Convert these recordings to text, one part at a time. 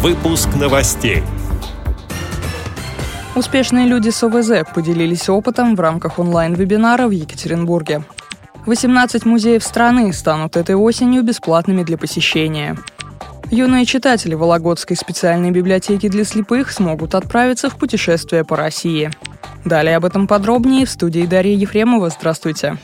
Выпуск новостей. Успешные люди с ОВЗ поделились опытом в рамках онлайн-вебинара в Екатеринбурге. 18 музеев страны станут этой осенью бесплатными для посещения. Юные читатели Вологодской специальной библиотеки для слепых смогут отправиться в путешествие по России. Далее об этом подробнее в студии Дарья Ефремова. Здравствуйте.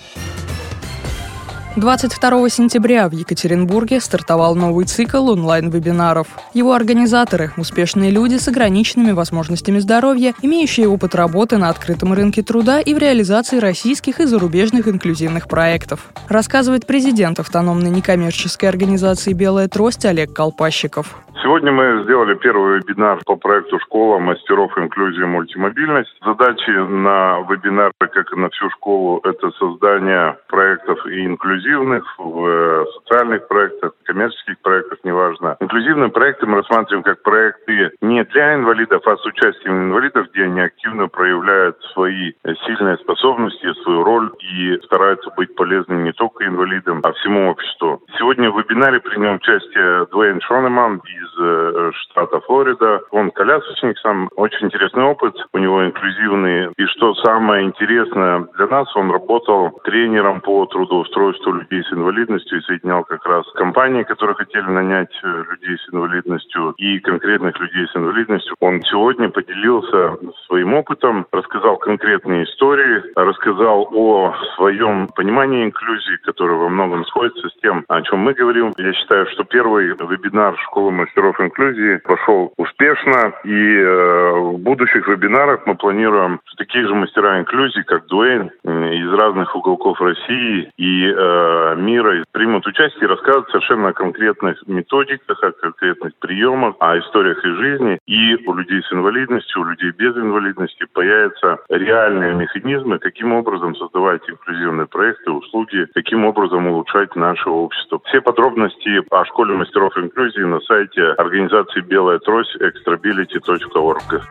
22 сентября в Екатеринбурге стартовал новый цикл онлайн-вебинаров. Его организаторы – успешные люди с ограниченными возможностями здоровья, имеющие опыт работы на открытом рынке труда и в реализации российских и зарубежных инклюзивных проектов. Рассказывает президент автономной некоммерческой организации «Белая трость» Олег Колпащиков. Сегодня мы сделали первый вебинар по проекту «Школа мастеров инклюзии и мультимобильность». Задачи на вебинар, как и на всю школу, это создание проектов и инклюзивных, в социальных проектах, коммерческих проектах, неважно. Инклюзивные проекты мы рассматриваем как проекты не для инвалидов, а с участием инвалидов, где они активно проявляют свои сильные способности, свою роль и стараются быть полезными не только инвалидам, а всему обществу. Сегодня в вебинаре примем участие Дуэйн Шонеман из Э, штата Флорида. Он колясочник сам. Очень интересный опыт. У него инклюзивный. И что самое интересное для нас, он работал тренером по трудоустройству людей с инвалидностью и соединял как раз компании, которые хотели нанять э, людей с инвалидностью и конкретных людей с инвалидностью. Он сегодня поделился своим опытом, рассказал конкретные истории, рассказал о своем понимании инклюзии, которое во многом сходится с тем, о чем мы говорим. Я считаю, что первый вебинар школы мастеров инклюзии прошел успешно. И э, в будущих вебинарах мы планируем, что такие же мастера инклюзии, как Дуэйн, из разных уголков России и э, мира примут участие и расскажут совершенно о конкретных методиках, о конкретных приемах, о историях из жизни. И у людей с инвалидностью, у людей без инвалидности появятся реальные механизмы, каким образом создавать инклюзивные проекты, услуги, каким образом улучшать наше общество. Все подробности о школе мастеров инклюзии на сайте организации «Белая трость» extrability.org.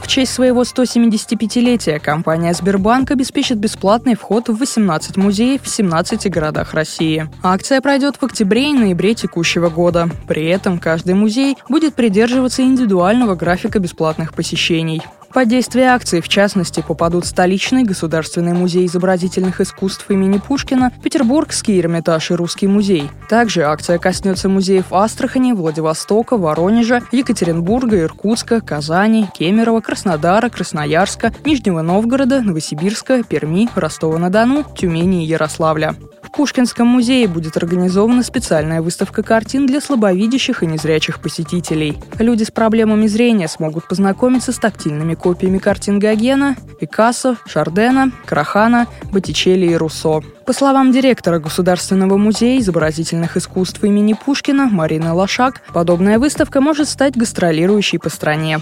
В честь своего 175-летия компания Сбербанк обеспечит бесплатный вход в 18 музеев в 17 городах России. Акция пройдет в октябре и ноябре текущего года. При этом каждый музей будет придерживаться индивидуального графика бесплатных посещений. Под действие акции, в частности, попадут столичный Государственный музей изобразительных искусств имени Пушкина, Петербургский Эрмитаж и Русский музей. Также акция коснется музеев Астрахани, Владивостока, Воронежа, Екатеринбурга, Иркутска, Казани, Кемерово, Краснодара, Красноярска, Нижнего Новгорода, Новосибирска, Перми, Ростова-на-Дону, Тюмени и Ярославля. Пушкинском музее будет организована специальная выставка картин для слабовидящих и незрячих посетителей. Люди с проблемами зрения смогут познакомиться с тактильными копиями картин Гогена, Пикассо, Шардена, Крахана, Боттичелли и Руссо. По словам директора Государственного музея изобразительных искусств имени Пушкина Марины Лошак, подобная выставка может стать гастролирующей по стране.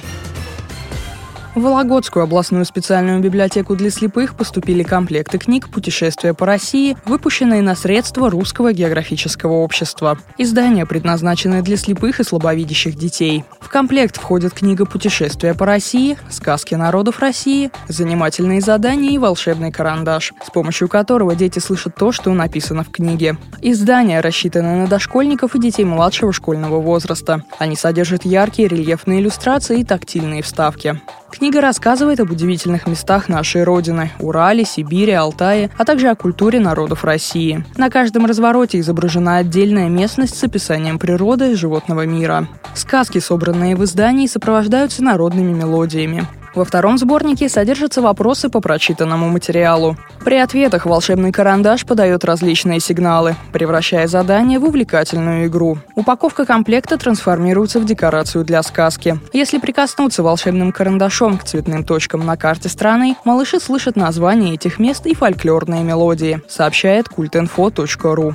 В Вологодскую областную специальную библиотеку для слепых поступили комплекты книг «Путешествия по России», выпущенные на средства Русского географического общества. Издания предназначены для слепых и слабовидящих детей. В комплект входят книга «Путешествия по России», «Сказки народов России», «Занимательные задания» и «Волшебный карандаш», с помощью которого дети слышат то, что написано в книге. Издания рассчитаны на дошкольников и детей младшего школьного возраста. Они содержат яркие рельефные иллюстрации и тактильные вставки. Книга рассказывает об удивительных местах нашей Родины – Урале, Сибири, Алтае, а также о культуре народов России. На каждом развороте изображена отдельная местность с описанием природы и животного мира. Сказки, собранные в издании, сопровождаются народными мелодиями. Во втором сборнике содержатся вопросы по прочитанному материалу. При ответах волшебный карандаш подает различные сигналы, превращая задание в увлекательную игру. Упаковка комплекта трансформируется в декорацию для сказки. Если прикоснуться волшебным карандашом к цветным точкам на карте страны, малыши слышат названия этих мест и фольклорные мелодии, сообщает kultinfo.ru.